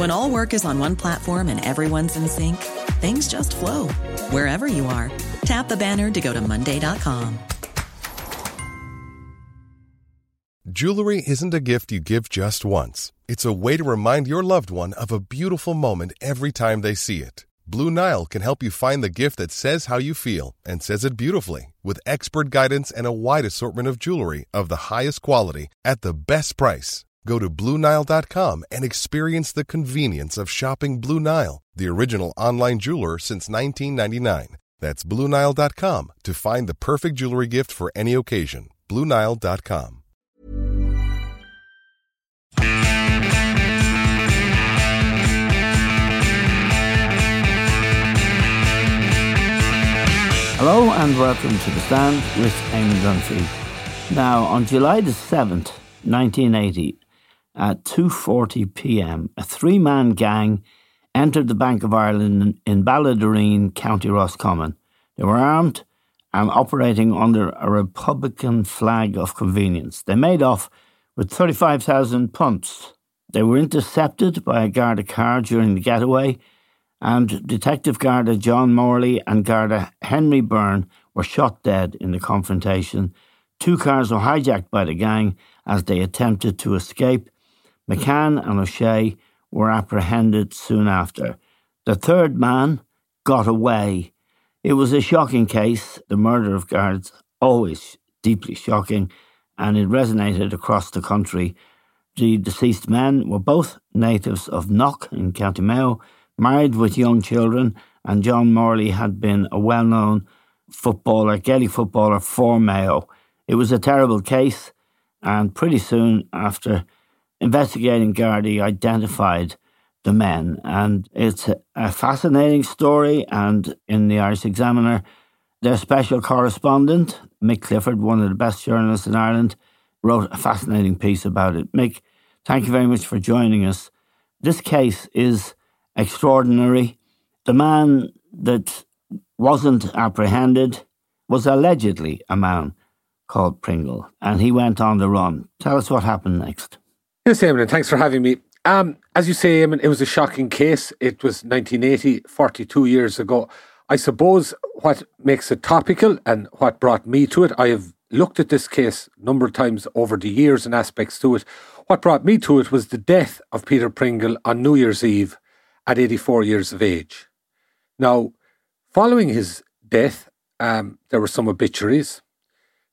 When all work is on one platform and everyone's in sync, things just flow wherever you are. Tap the banner to go to Monday.com. Jewelry isn't a gift you give just once, it's a way to remind your loved one of a beautiful moment every time they see it. Blue Nile can help you find the gift that says how you feel and says it beautifully with expert guidance and a wide assortment of jewelry of the highest quality at the best price. Go to BlueNile.com and experience the convenience of shopping Blue Nile, the original online jeweler since 1999. That's BlueNile.com to find the perfect jewelry gift for any occasion. BlueNile.com. Hello and welcome to The Stand with Eamon Dunphy. Now, on July the 7th, 1980, at 2:40 p.m., a three-man gang entered the Bank of Ireland in Ballaghaderreen, County Roscommon. They were armed and operating under a Republican flag of convenience. They made off with 35,000 punts. They were intercepted by a Garda car during the getaway and Detective Garda John Morley and Garda Henry Byrne were shot dead in the confrontation. Two cars were hijacked by the gang as they attempted to escape. McCann and O'Shea were apprehended soon after. The third man got away. It was a shocking case, the murder of guards, always deeply shocking, and it resonated across the country. The deceased men were both natives of Knock in County Mayo married with young children, and John Morley had been a well known footballer, Gaelic footballer for Mayo. It was a terrible case, and pretty soon after investigating Gardaí identified the men. And it's a fascinating story. And in the Irish Examiner, their special correspondent, Mick Clifford, one of the best journalists in Ireland, wrote a fascinating piece about it. Mick, thank you very much for joining us. This case is extraordinary. The man that wasn't apprehended was allegedly a man called Pringle, and he went on the run. Tell us what happened next. Yes, Eamon, thanks for having me. Um, as you say, Eamon, it was a shocking case. It was 1980, 42 years ago. I suppose what makes it topical and what brought me to it, I have looked at this case a number of times over the years and aspects to it. What brought me to it was the death of Peter Pringle on New Year's Eve at 84 years of age. Now, following his death, um, there were some obituaries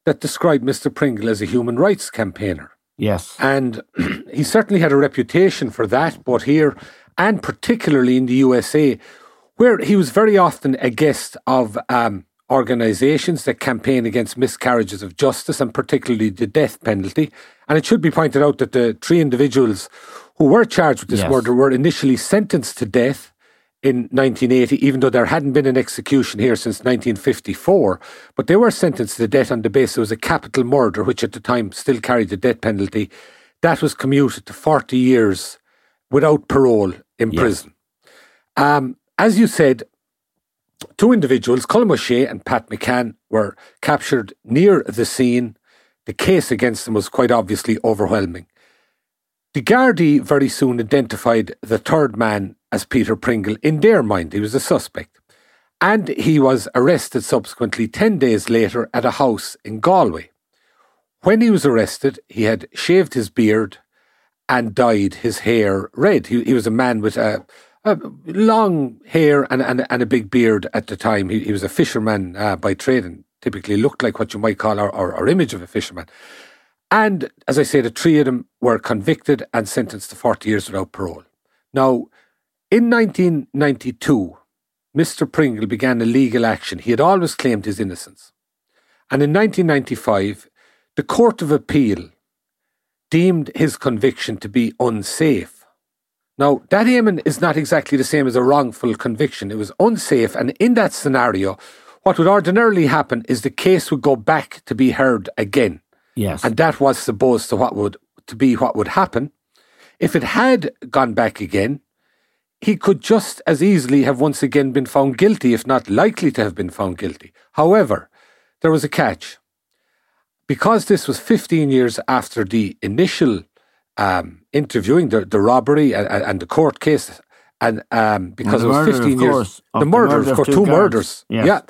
that described Mr. Pringle as a human rights campaigner. Yes. And he certainly had a reputation for that, but here and particularly in the USA, where he was very often a guest of um, organisations that campaign against miscarriages of justice and particularly the death penalty. And it should be pointed out that the three individuals who were charged with this yes. murder were initially sentenced to death in 1980, even though there hadn't been an execution here since 1954. But they were sentenced to death on the basis it was a capital murder, which at the time still carried the death penalty. That was commuted to 40 years without parole in yes. prison. Um, as you said, two individuals, Colm O'Shea and Pat McCann, were captured near the scene. The case against them was quite obviously overwhelming. The Gardaí very soon identified the third man as Peter Pringle in their mind. He was a suspect. And he was arrested subsequently 10 days later at a house in Galway. When he was arrested, he had shaved his beard and dyed his hair red. He, he was a man with a, a long hair and, and, and, a big beard at the time. He, he was a fisherman uh, by trade and typically looked like what you might call our, our, our image of a fisherman. And as I say, the three of them were convicted and sentenced to 40 years without parole. Now, in 1992, Mr. Pringle began a legal action. He had always claimed his innocence. And in 1995, the Court of Appeal deemed his conviction to be unsafe. Now, that Eamon is not exactly the same as a wrongful conviction. It was unsafe, and in that scenario, what would ordinarily happen is the case would go back to be heard again. Yes. And that was supposed to what would to be what would happen. If it had gone back again, he could just as easily have once again been found guilty, if not likely to have been found guilty. However, there was a catch. Because this was 15 years after the initial um, interviewing, the, the robbery and, and, the court case, and um, because it was murder, 15 years, course, the murder, murder of course, two two murders. Yes. Yeah.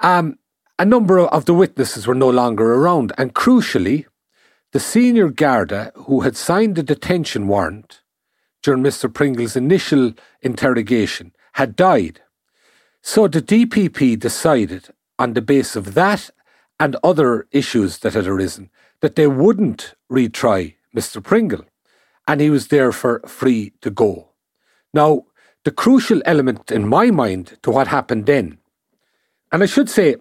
Um, a number of the witnesses were no longer around, and crucially, the senior Garda who had signed the detention warrant during Mr. Pringle's initial interrogation had died. So the DPP decided, on the basis of that and other issues that had arisen, that they wouldn't retry Mr. Pringle, and he was therefore free to go. Now, the crucial element in my mind to what happened then, and I should say,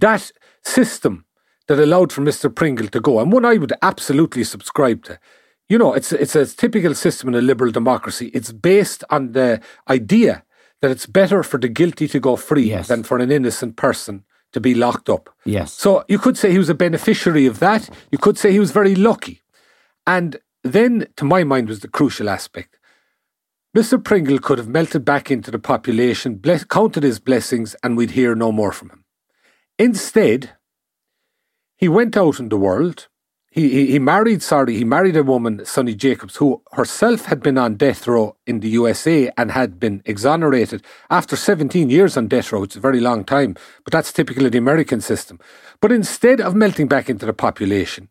that system that allowed for Mr. Pringle to go, and one I would absolutely subscribe to. You know, it's it's a typical system in a liberal democracy. It's based on the idea that it's better for the guilty to go free Yes. than for an innocent person to be locked up. Yes. So you could say he was a beneficiary of that. You could say he was very lucky. And then, to my mind, was the crucial aspect. Mr. Pringle could have melted back into the population, bless, counted his blessings, and we'd hear no more from him. Instead, he went out in the world. He, he, he married, sorry, he married a woman, Sunny Jacobs, who herself had been on death row in the USA and had been exonerated after 17 years on death row, is a very long time, but that's typical of the American system. But instead of melting back into the population,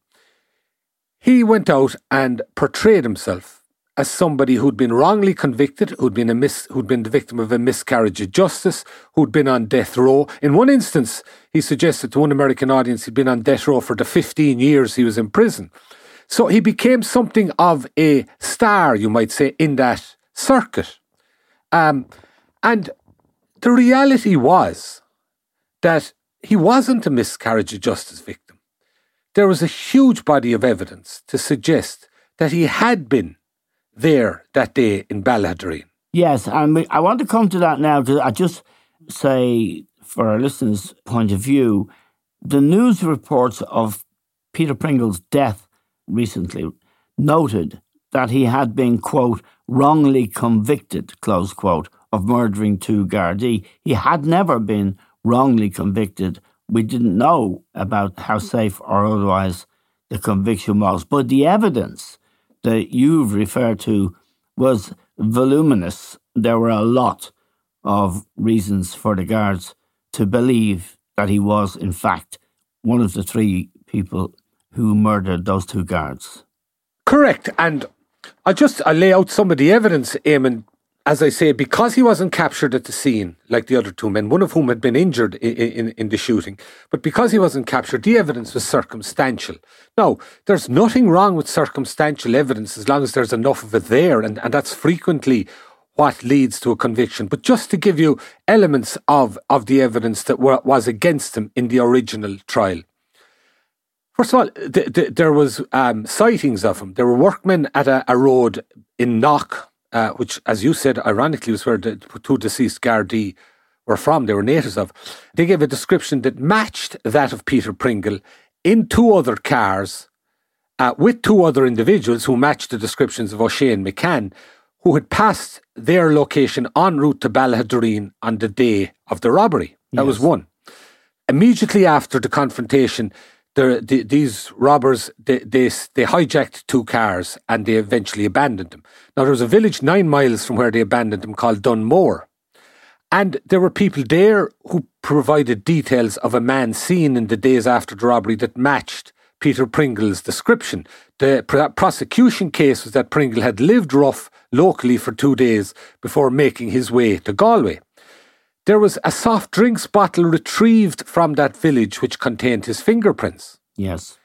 he went out and portrayed himself as somebody who'd been wrongly convicted, who'd been a mis- who'd been the victim of a miscarriage of justice, who'd been on death row. In one instance, he suggested to one American audience he'd been on death row for the 15 years he was in prison. So he became something of a star, you might say, in that circuit. Um, and the reality was that he wasn't a miscarriage of justice victim. There was a huge body of evidence to suggest that he had been there that day in Ballaghaderreen. Yes, and I want to come to that now. To, I just say, for our listeners' point of view, the news reports of Peter Pringle's death recently noted that he had been, quote, wrongly convicted, close quote, of murdering two Gardaí. He had never been wrongly convicted. We didn't know about how safe or otherwise the conviction was. But the evidence that you've referred to was voluminous. There were a lot of reasons for the guards to believe that he was, in fact, one of the three people who murdered those two guards. Correct. And I just I lay out some of the evidence, Eamon, as I say, because he wasn't captured at the scene like the other two men, one of whom had been injured in, in, in the shooting, but because he wasn't captured, the evidence was circumstantial. Now, there's nothing wrong with circumstantial evidence as long as there's enough of it there, and, and that's frequently what leads to a conviction. But just to give you elements of, of the evidence that were, was against him in the original trial. First of all, th- th- there was um, sightings of him. There were workmen at a, a road in Knock, uh, which, as you said, ironically was where the two deceased Gardaí were from. They were natives of. They gave a description that matched that of Peter Pringle in two other cars uh, with two other individuals who matched the descriptions of O'Shea and McCann, who had passed their location en route to Ballaghaderreen on the day of the robbery. That was one. Immediately after the confrontation, the, the, these robbers they, they they hijacked two cars and they eventually abandoned them. Now there was a village nine miles from where they abandoned them called Dunmore, and there were people there who provided details of a man seen in the days after the robbery that matched Peter Pringle's description. The pr- prosecution case was that Pringle had lived rough locally for two days before making his way to Galway. There was a soft drinks bottle retrieved from that village which contained his fingerprints. Yes.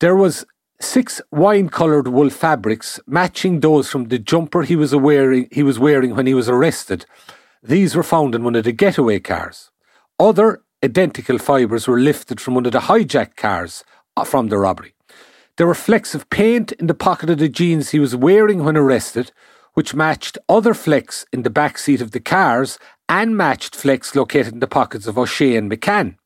There was six wine-coloured wool fabrics matching those from the jumper he was wearing. He was wearing when he was arrested. These were found in one of the getaway cars. Other identical fibres were lifted from one of the hijacked cars uh, from the robbery. There were flecks of paint in the pocket of the jeans he was wearing when arrested, which matched other flecks in the back seat of the cars and matched flecks located in the pockets of O'Shea and McCann.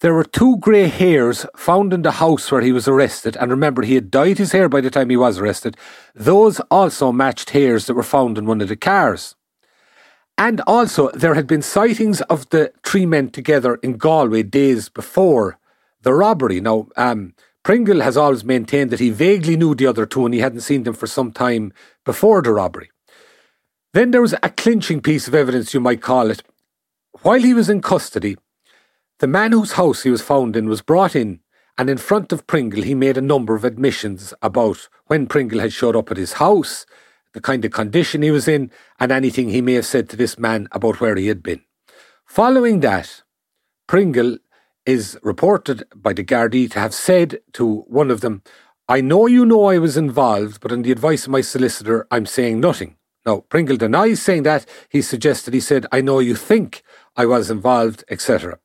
There were two grey hairs found in the house where he was arrested, and remember, he had dyed his hair by the time he was arrested. Those also matched hairs that were found in one of the cars. And also, there had been sightings of the three men together in Galway days before the robbery. Now, um, Pringle has always maintained that he vaguely knew the other two and he hadn't seen them for some time before the robbery. Then there was a clinching piece of evidence, you might call it. While he was in custody, the man whose house he was found in was brought in, and in front of Pringle, he made a number of admissions about when Pringle had showed up at his house, the kind of condition he was in, and anything he may have said to this man about where he had been. Following that, Pringle is reported by the Gardaí to have said to one of them, I know you know I was involved, but on the advice of my solicitor, I'm saying nothing. Now, Pringle denies saying that. He suggested, he said, I know you think I was involved, etc.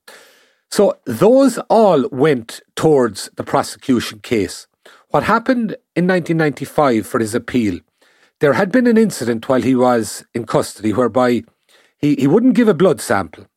So those all went towards the prosecution case. What happened in 1995 for his appeal, there had been an incident while he was in custody whereby he, he wouldn't give a blood sample,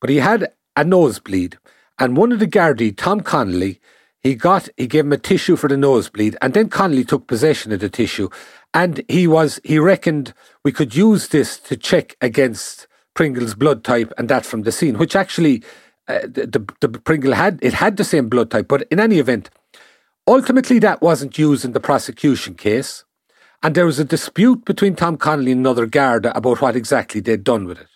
but he had a nosebleed. And one of the Gardaí, Tom Connolly, he got he gave him a tissue for the nosebleed, and then Connolly took possession of the tissue, and he was he reckoned we could use this to check against Pringle's blood type and that from the scene, which actually uh, the, the, the Pringle had it had the same blood type, but in any event, ultimately that wasn't used in the prosecution case, and there was a dispute between Tom Connolly and another Garda about what exactly they'd done with it.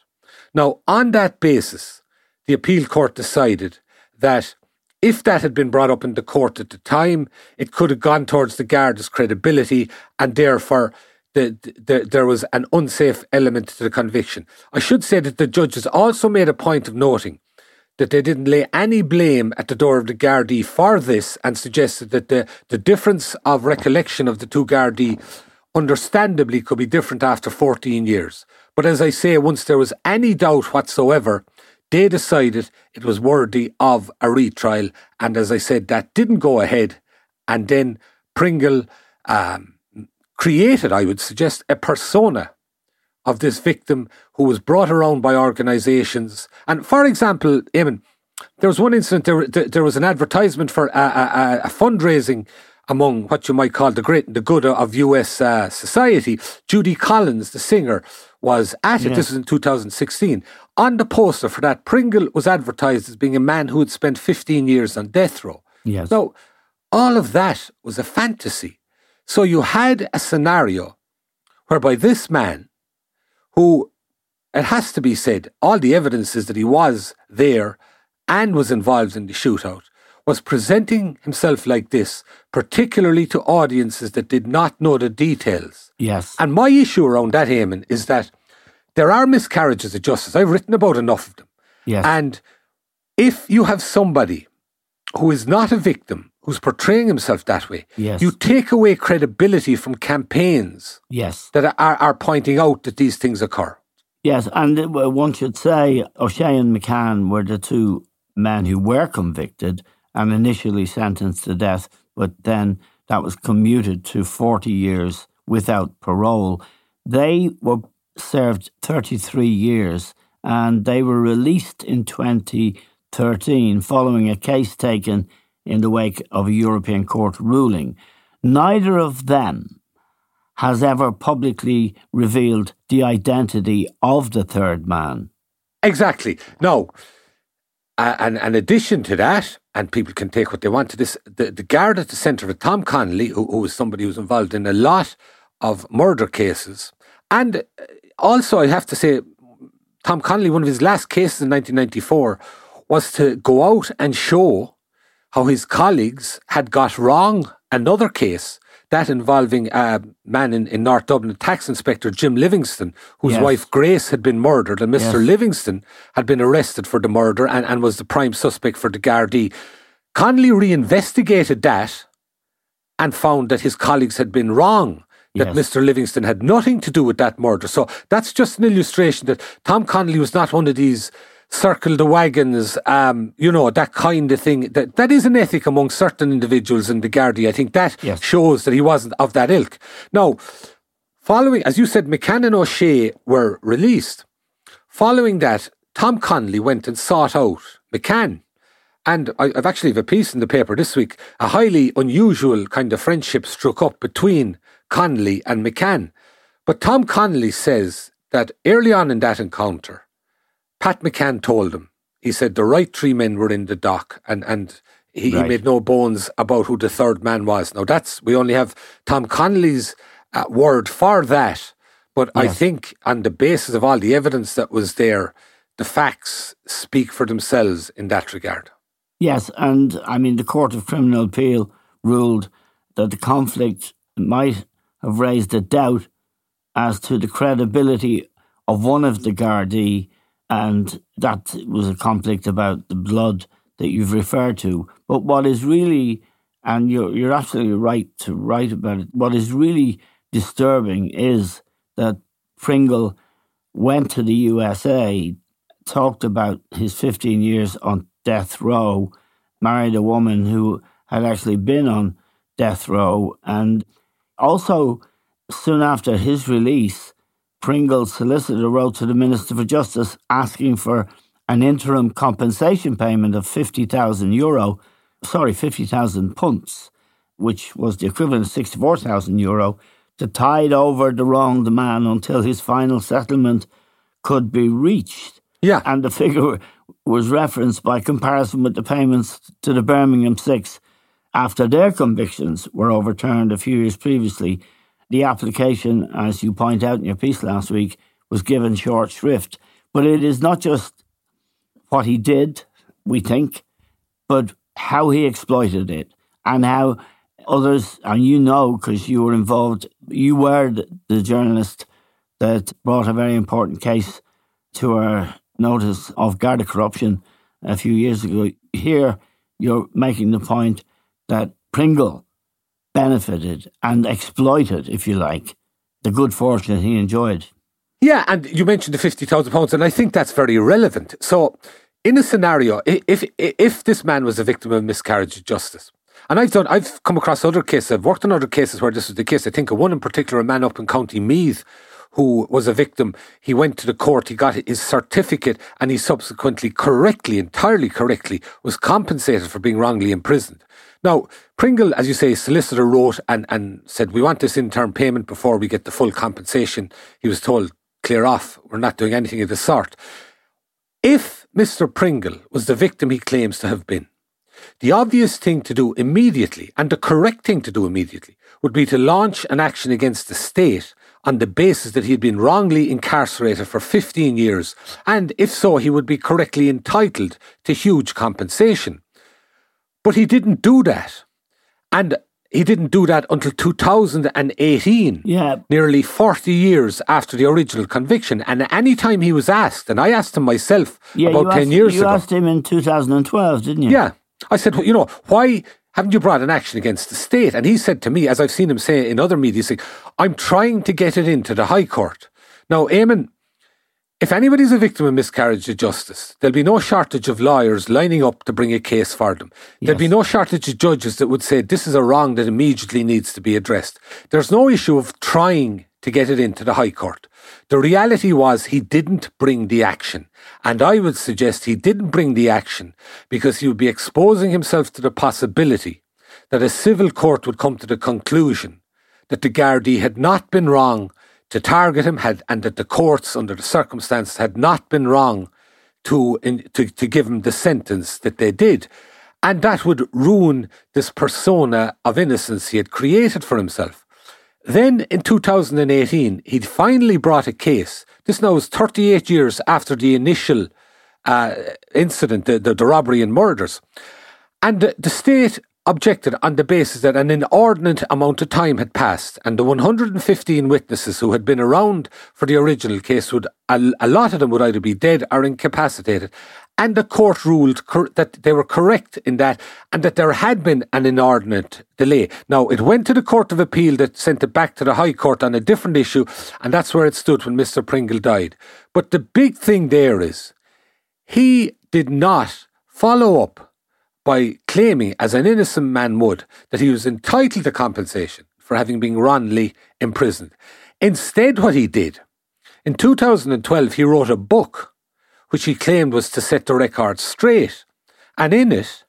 Now, on that basis, the appeal court decided that if that had been brought up in the court at the time, it could have gone towards the Garda's credibility, and therefore the, the, there was an unsafe element to the conviction. I should say that the judges also made a point of noting that they didn't lay any blame at the door of the Gardaí for this and suggested that the, the difference of recollection of the two Gardaí understandably could be different after 14 years. But as I say, once there was any doubt whatsoever, they decided it was worthy of a retrial. And as I said, that didn't go ahead. And then Pringle um, created, I would suggest, a persona of this victim who was brought around by organisations. And for example, Eamon, there was one incident, there, there was an advertisement for a, a, a fundraising among what you might call the great and the good of US uh, society. Judy Collins, the singer, was at it. Yes. This was in 2016. On the poster for that, Pringle was advertised as being a man who had spent 15 years on death row. Yes. Now, all of that was a fantasy. So you had a scenario whereby this man who, it has to be said, all the evidence is that he was there and was involved in the shootout, was presenting himself like this, particularly to audiences that did not know the details. Yes. And my issue around that, Eamon, is that there are miscarriages of justice. I've written about enough of them. Yes. And if you have somebody who is not a victim, who's portraying himself that way, yes. you take away credibility from campaigns yes. that are, are pointing out that these things occur. Yes, and uh, one should say O'Shea and McCann were the two men who were convicted and initially sentenced to death, but then that was commuted to 40 years without parole. They were served 33 years and they were released in 2013 following a case taken in the wake of a European court ruling. Neither of them has ever publicly revealed the identity of the third man. Exactly. No. Uh, and in addition to that, and people can take what they want to this, the, the guard at the centre of Tom Connolly, who, who was somebody who was involved in a lot of murder cases. And uh, also, I have to say, Tom Connolly, one of his last cases in 1994, was to go out and show how his colleagues had got wrong another case, that involving a man in, in North Dublin, tax inspector Jim Livingstone, whose yes. wife Grace had been murdered, and Mr. Yes. Livingstone had been arrested for the murder and, and was the prime suspect for the Gardaí. Connolly reinvestigated that and found that his colleagues had been wrong that yes. Mr. Livingstone had nothing to do with that murder. So that's just an illustration that Tom Connolly was not one of these circle the wagons, um, you know, that kind of thing. That that is an ethic among certain individuals in the Gardaí. I think that yes. shows that he wasn't of that ilk. Now, Following, as you said, McCann and O'Shea were released. Following that, Tom Connolly went and sought out McCann. And I, have actually have a piece in the paper this week. A highly unusual kind of friendship struck up between Connolly and McCann. But Tom Connolly says that early on in that encounter, Pat McCann told them. he said the right three men were in the dock and, and he, right. he made no bones about who the third man was. Now that's, we only have Tom Connolly's uh, word for that. But. I think on the basis of all the evidence that was there, the facts speak for themselves in that regard. Yes, and I mean, the Court of Criminal Appeal ruled that the conflict might have raised a doubt as to the credibility of one of the Gardaí, and that was a conflict about the blood that you've referred to. But what is really, and you're, you're absolutely right to write about it, what is really disturbing is that Pringle went to the USA, talked about his 15 years on death row, married a woman who had actually been on death row, and also soon after his release, Pringle's solicitor wrote to the Minister for Justice asking for an interim compensation payment of 50,000 euro, sorry, 50,000 punts, which was the equivalent of 64,000 euro, to tide over the wronged man until his final settlement could be reached. Yeah. And the figure was referenced by comparison with the payments to the Birmingham Six after their convictions were overturned a few years previously. The application, as you point out in your piece last week, was given short shrift. But it is not just what he did, we think, but how he exploited it and how others, and you know because you were involved, you were the, journalist that brought a very important case to our notice of Garda corruption a few years ago. Here, you're making the point that Pringle benefited and exploited, if you like, the good fortune he enjoyed. Yeah, and you mentioned the fifty thousand pounds, and I think that's very relevant. So, in a scenario, if if this man was a victim of miscarriage of justice, and I've done, I've come across other cases, I've worked on other cases where this was the case. I think of one in particular, a man up in County Meath who was a victim. He went to the court, he got his certificate, and he subsequently correctly, entirely correctly, was compensated for being wrongly imprisoned. Now, Pringle, as you say, solicitor wrote and, and said, We want this interim payment before we get the full compensation. He was told, Clear off, we're not doing anything of the sort. If Mr. Pringle was the victim he claims to have been, the obvious thing to do immediately, and the correct thing to do immediately, would be to launch an action against the state on the basis that he had been wrongly incarcerated for 15 years, and if so, he would be correctly entitled to huge compensation. But he didn't do that. And he didn't do that until 2018. Yeah. Nearly 40 years after the original conviction. And any time he was asked, and I asked him myself yeah, about 10 asked, years you ago. You asked him in 2012, didn't you? Yeah. I said, you know, why haven't you brought an action against the state? And he said to me, as I've seen him say in other media, saying, I'm trying to get it into the High Court. Now, Eamon, if anybody's a victim of miscarriage of justice, there'll be no shortage of lawyers lining up to bring a case for them. Yes. There'll be no shortage of judges that would say this is a wrong that immediately needs to be addressed. There's no issue of trying to get it into the High Court. The reality was he didn't bring the action. And I would suggest he didn't bring the action because he would be exposing himself to the possibility that a civil court would come to the conclusion that the Gardaí had not been wrong to target him had, and that the courts, under the circumstances, had not been wrong to, in, to, to give him the sentence that they did. And that would ruin this persona of innocence he had created for himself. Then in 2018, he'd finally brought a case. This now is 38 years after the initial uh, incident, the, the, the, robbery and murders. And the, the state objected on the basis that an inordinate amount of time had passed and the 115 witnesses who had been around for the original case would a, a lot of them would either be dead or incapacitated and the court ruled cor- that they were correct in that and that there had been an inordinate delay. Now, it went to the Court of Appeal that sent it back to the High Court on a different issue, and that's where it stood when Mr. Pringle died. But the big thing there is he did not follow up by claiming, as an innocent man would, that he was entitled to compensation for having been wrongly imprisoned. Instead, what he did, in 2012, he wrote a book which he claimed was to set the record straight. And in it,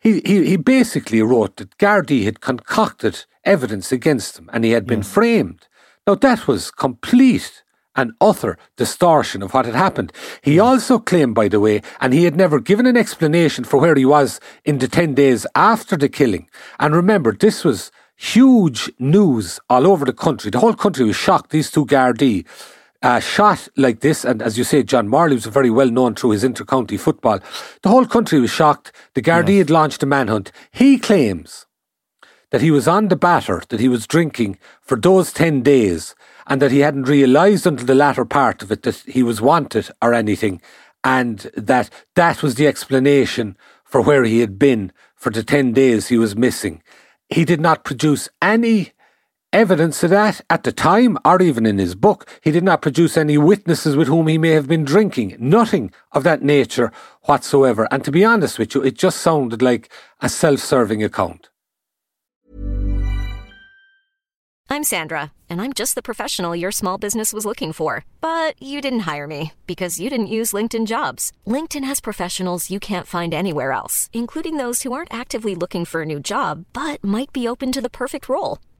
he, he, he basically wrote that Gardaí had concocted evidence against him and he had been yeah. framed. Now, that was complete and utter distortion of what had happened. He hmm. also claimed, by the way, and he had never given an explanation for where he was in the 10 days after the killing. And remember, this was huge news all over the country. The whole country was shocked. These two Gardaí uh, shot like this, and as you say, John Morley was very well known through his inter-county football. The whole country was shocked. The Gardaí yes. had launched a manhunt. He claims that he was on the batter, that he was drinking for those 10 days, and that he hadn't realised until the latter part of it that he was wanted or anything, and that that was the explanation for where he had been for the 10 days he was missing. He did not produce any evidence of that at the time or even in his book. He did not produce any witnesses with whom he may have been drinking. Nothing of that nature whatsoever. And to be honest with you, it just sounded like a self serving account. I'm Sandra, and I'm just the professional your small business was looking for. But you didn't hire me because you didn't use LinkedIn jobs. LinkedIn has professionals you can't find anywhere else, including those who aren't actively looking for a new job but might be open to the perfect role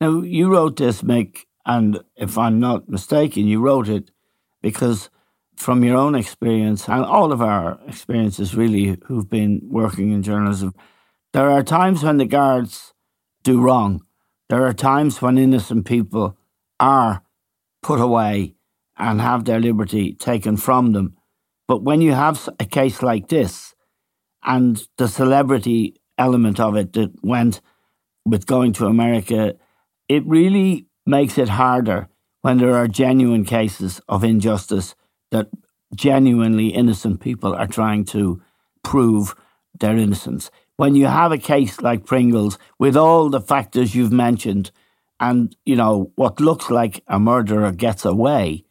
Now, you wrote this, Mick, and if I'm not mistaken, you wrote it because from your own experience and all of our experiences, really, who've been working in journalism, there are times when the guards do wrong. There are times when innocent people are put away and have their liberty taken from them. But when you have a case like this and the celebrity element of it that went with going to America it really makes it harder when there are genuine cases of injustice that genuinely innocent people are trying to prove their innocence. When you have a case like Pringles with all the factors you've mentioned and, you know, what looks like a murderer gets away,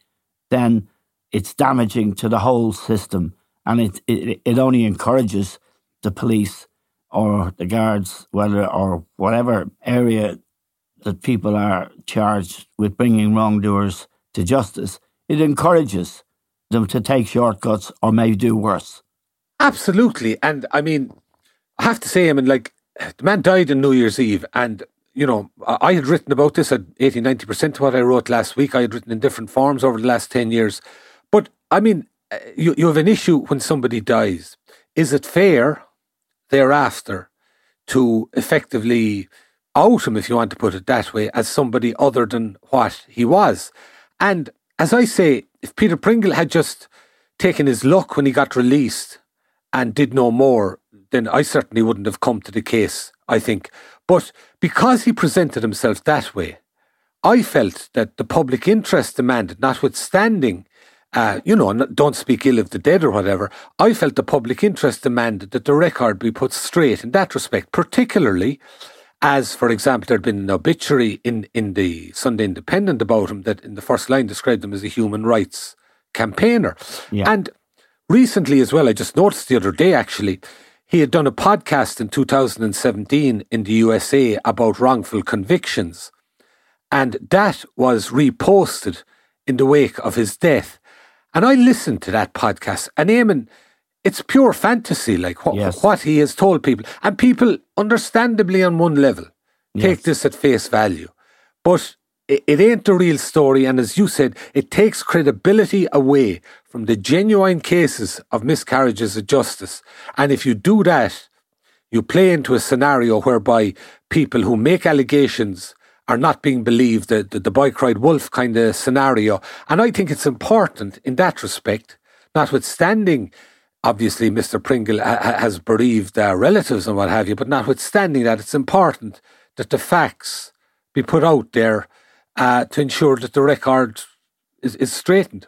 then it's damaging to the whole system and it, it, it only encourages the police or the guards, whether or whatever area that people are charged with bringing wrongdoers to justice, it encourages them to take shortcuts or may do worse. Absolutely. And I mean, I have to say, I mean, like, the man died on New Year's Eve, and, you know, I had written about this at 80, 90% of what I wrote last week. I had written in different forms over the last 10 years. But, I mean, uh, you, you have an issue when somebody dies. Is it fair thereafter to effectively out him, if you want to put it that way, as somebody other than what he was. And as I say, if Peter Pringle had just taken his luck when he got released and did no more, then I certainly wouldn't have come to the case, I think. But because he presented himself that way, I felt that the public interest demanded, notwithstanding, uh, you know, don't speak ill of the dead or whatever, I felt the public interest demanded that the record be put straight in that respect, particularly as, for example, there had been an obituary in, in the Sunday Independent about him that in the first line described him as a human rights campaigner. Yeah. And recently as well, I just noticed the other day actually, he had done a podcast in 2017 in the USA about wrongful convictions. And that was reposted in the wake of his death. And I listened to that podcast, and Eamon, it's pure fantasy, like what, Yes. what he has told people. And people, understandably, on one level, take Yes. this at face value. But it, it ain't the real story. And as you said, it takes credibility away from the genuine cases of miscarriages of justice. And if you do that, you play into a scenario whereby people who make allegations are not being believed, the, the, the boy cried wolf kind of scenario. And I think it's important in that respect, notwithstanding, obviously, Mr. Pringle ha- ha- has bereaved uh, relatives and what have you, but notwithstanding that, it's important that the facts be put out there uh, to ensure that the record is, is straightened.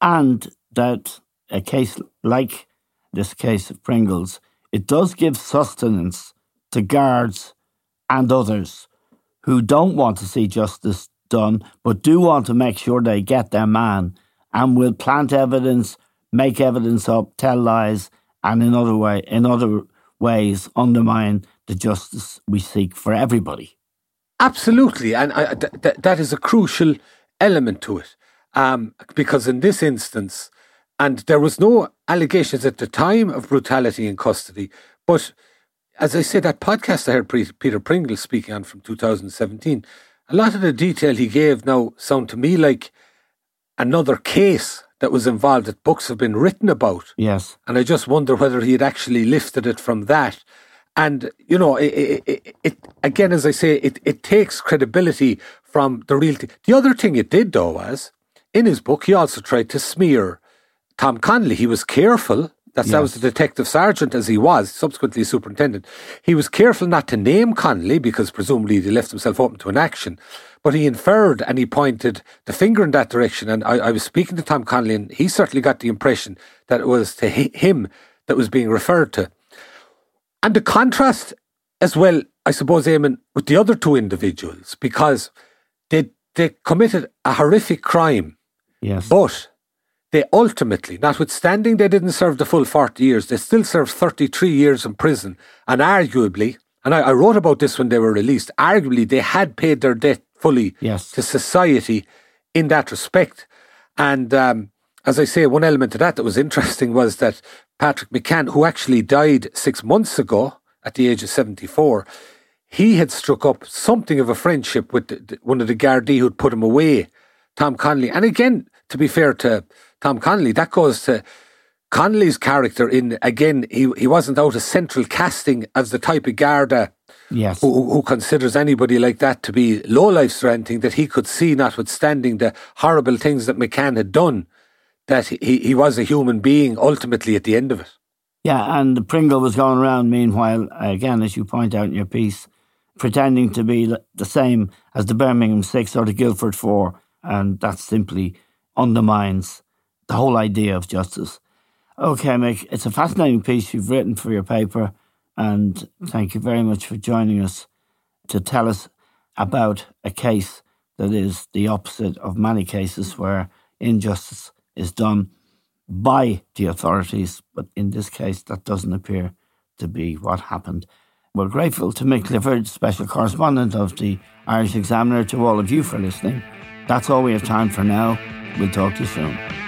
and that a case like this case of Pringles, it does give sustenance to guards and others who don't want to see justice done, but do want to make sure they get their man and will plant evidence, make evidence up, tell lies, and in other way, in other ways, undermine the justice we seek for everybody. Absolutely, and I, th- th- that is a crucial element to it, um, because in this instance, and there was no allegations at the time of brutality in custody, but as I say, that podcast I heard Peter Pringle speaking on from 2017, a lot of the detail he gave now sound to me like another case that was involved that books have been written about. Yes. And I just wonder whether he had actually lifted it from that. And, you know, it, it, it again, as I say, it, it takes credibility from the real thing. The other thing it did, though, was in his book, he also tried to smear Tom Connolly. He was careful. That's, That was the detective sergeant as he was, subsequently superintendent. He was careful not to name Connolly because presumably he left himself open to an action. But he inferred and he pointed the finger in that direction. And I, I was speaking to Tom Connolly and he certainly got the impression that it was to him that was being referred to. And the contrast as well, I suppose, Eamon, with the other two individuals, because they they committed a horrific crime, Yes. but they ultimately, notwithstanding they didn't serve the full 40 years, they still served 33 years in prison. And arguably, and I, I wrote about this when they were released, arguably they had paid their debt fully Yes. to society in that respect. And um, as I say, one element of that that was interesting was that Patrick McCann, who actually died six months ago at the age of 74, he had struck up something of a friendship with the, the- one of the Gardaí who'd put him away, Tom Connolly. And again, to be fair to Tom Connolly, that goes to Connolly's character in, again, he, he wasn't out of central casting as the type of Garda Yes. who, who- considers anybody like that to be low life or anything that he could see, notwithstanding the horrible things that McCann had done, that he, he was a human being ultimately at the end of it. Yeah, and the Pringle was going around, meanwhile, again, as you point out in your piece, pretending to be the same as the Birmingham Six or the Guildford Four, and that simply undermines the whole idea of justice. Okay, Mick, it's a fascinating piece you've written for your paper, and thank you very much for joining us to tell us about a case that is the opposite of many cases where injustice is done by the authorities, but in this case, that doesn't appear to be what happened. We're grateful to Mick Clifford, special correspondent of the Irish Examiner, to all of you for listening. That's all we have time for now. We'll talk to you soon.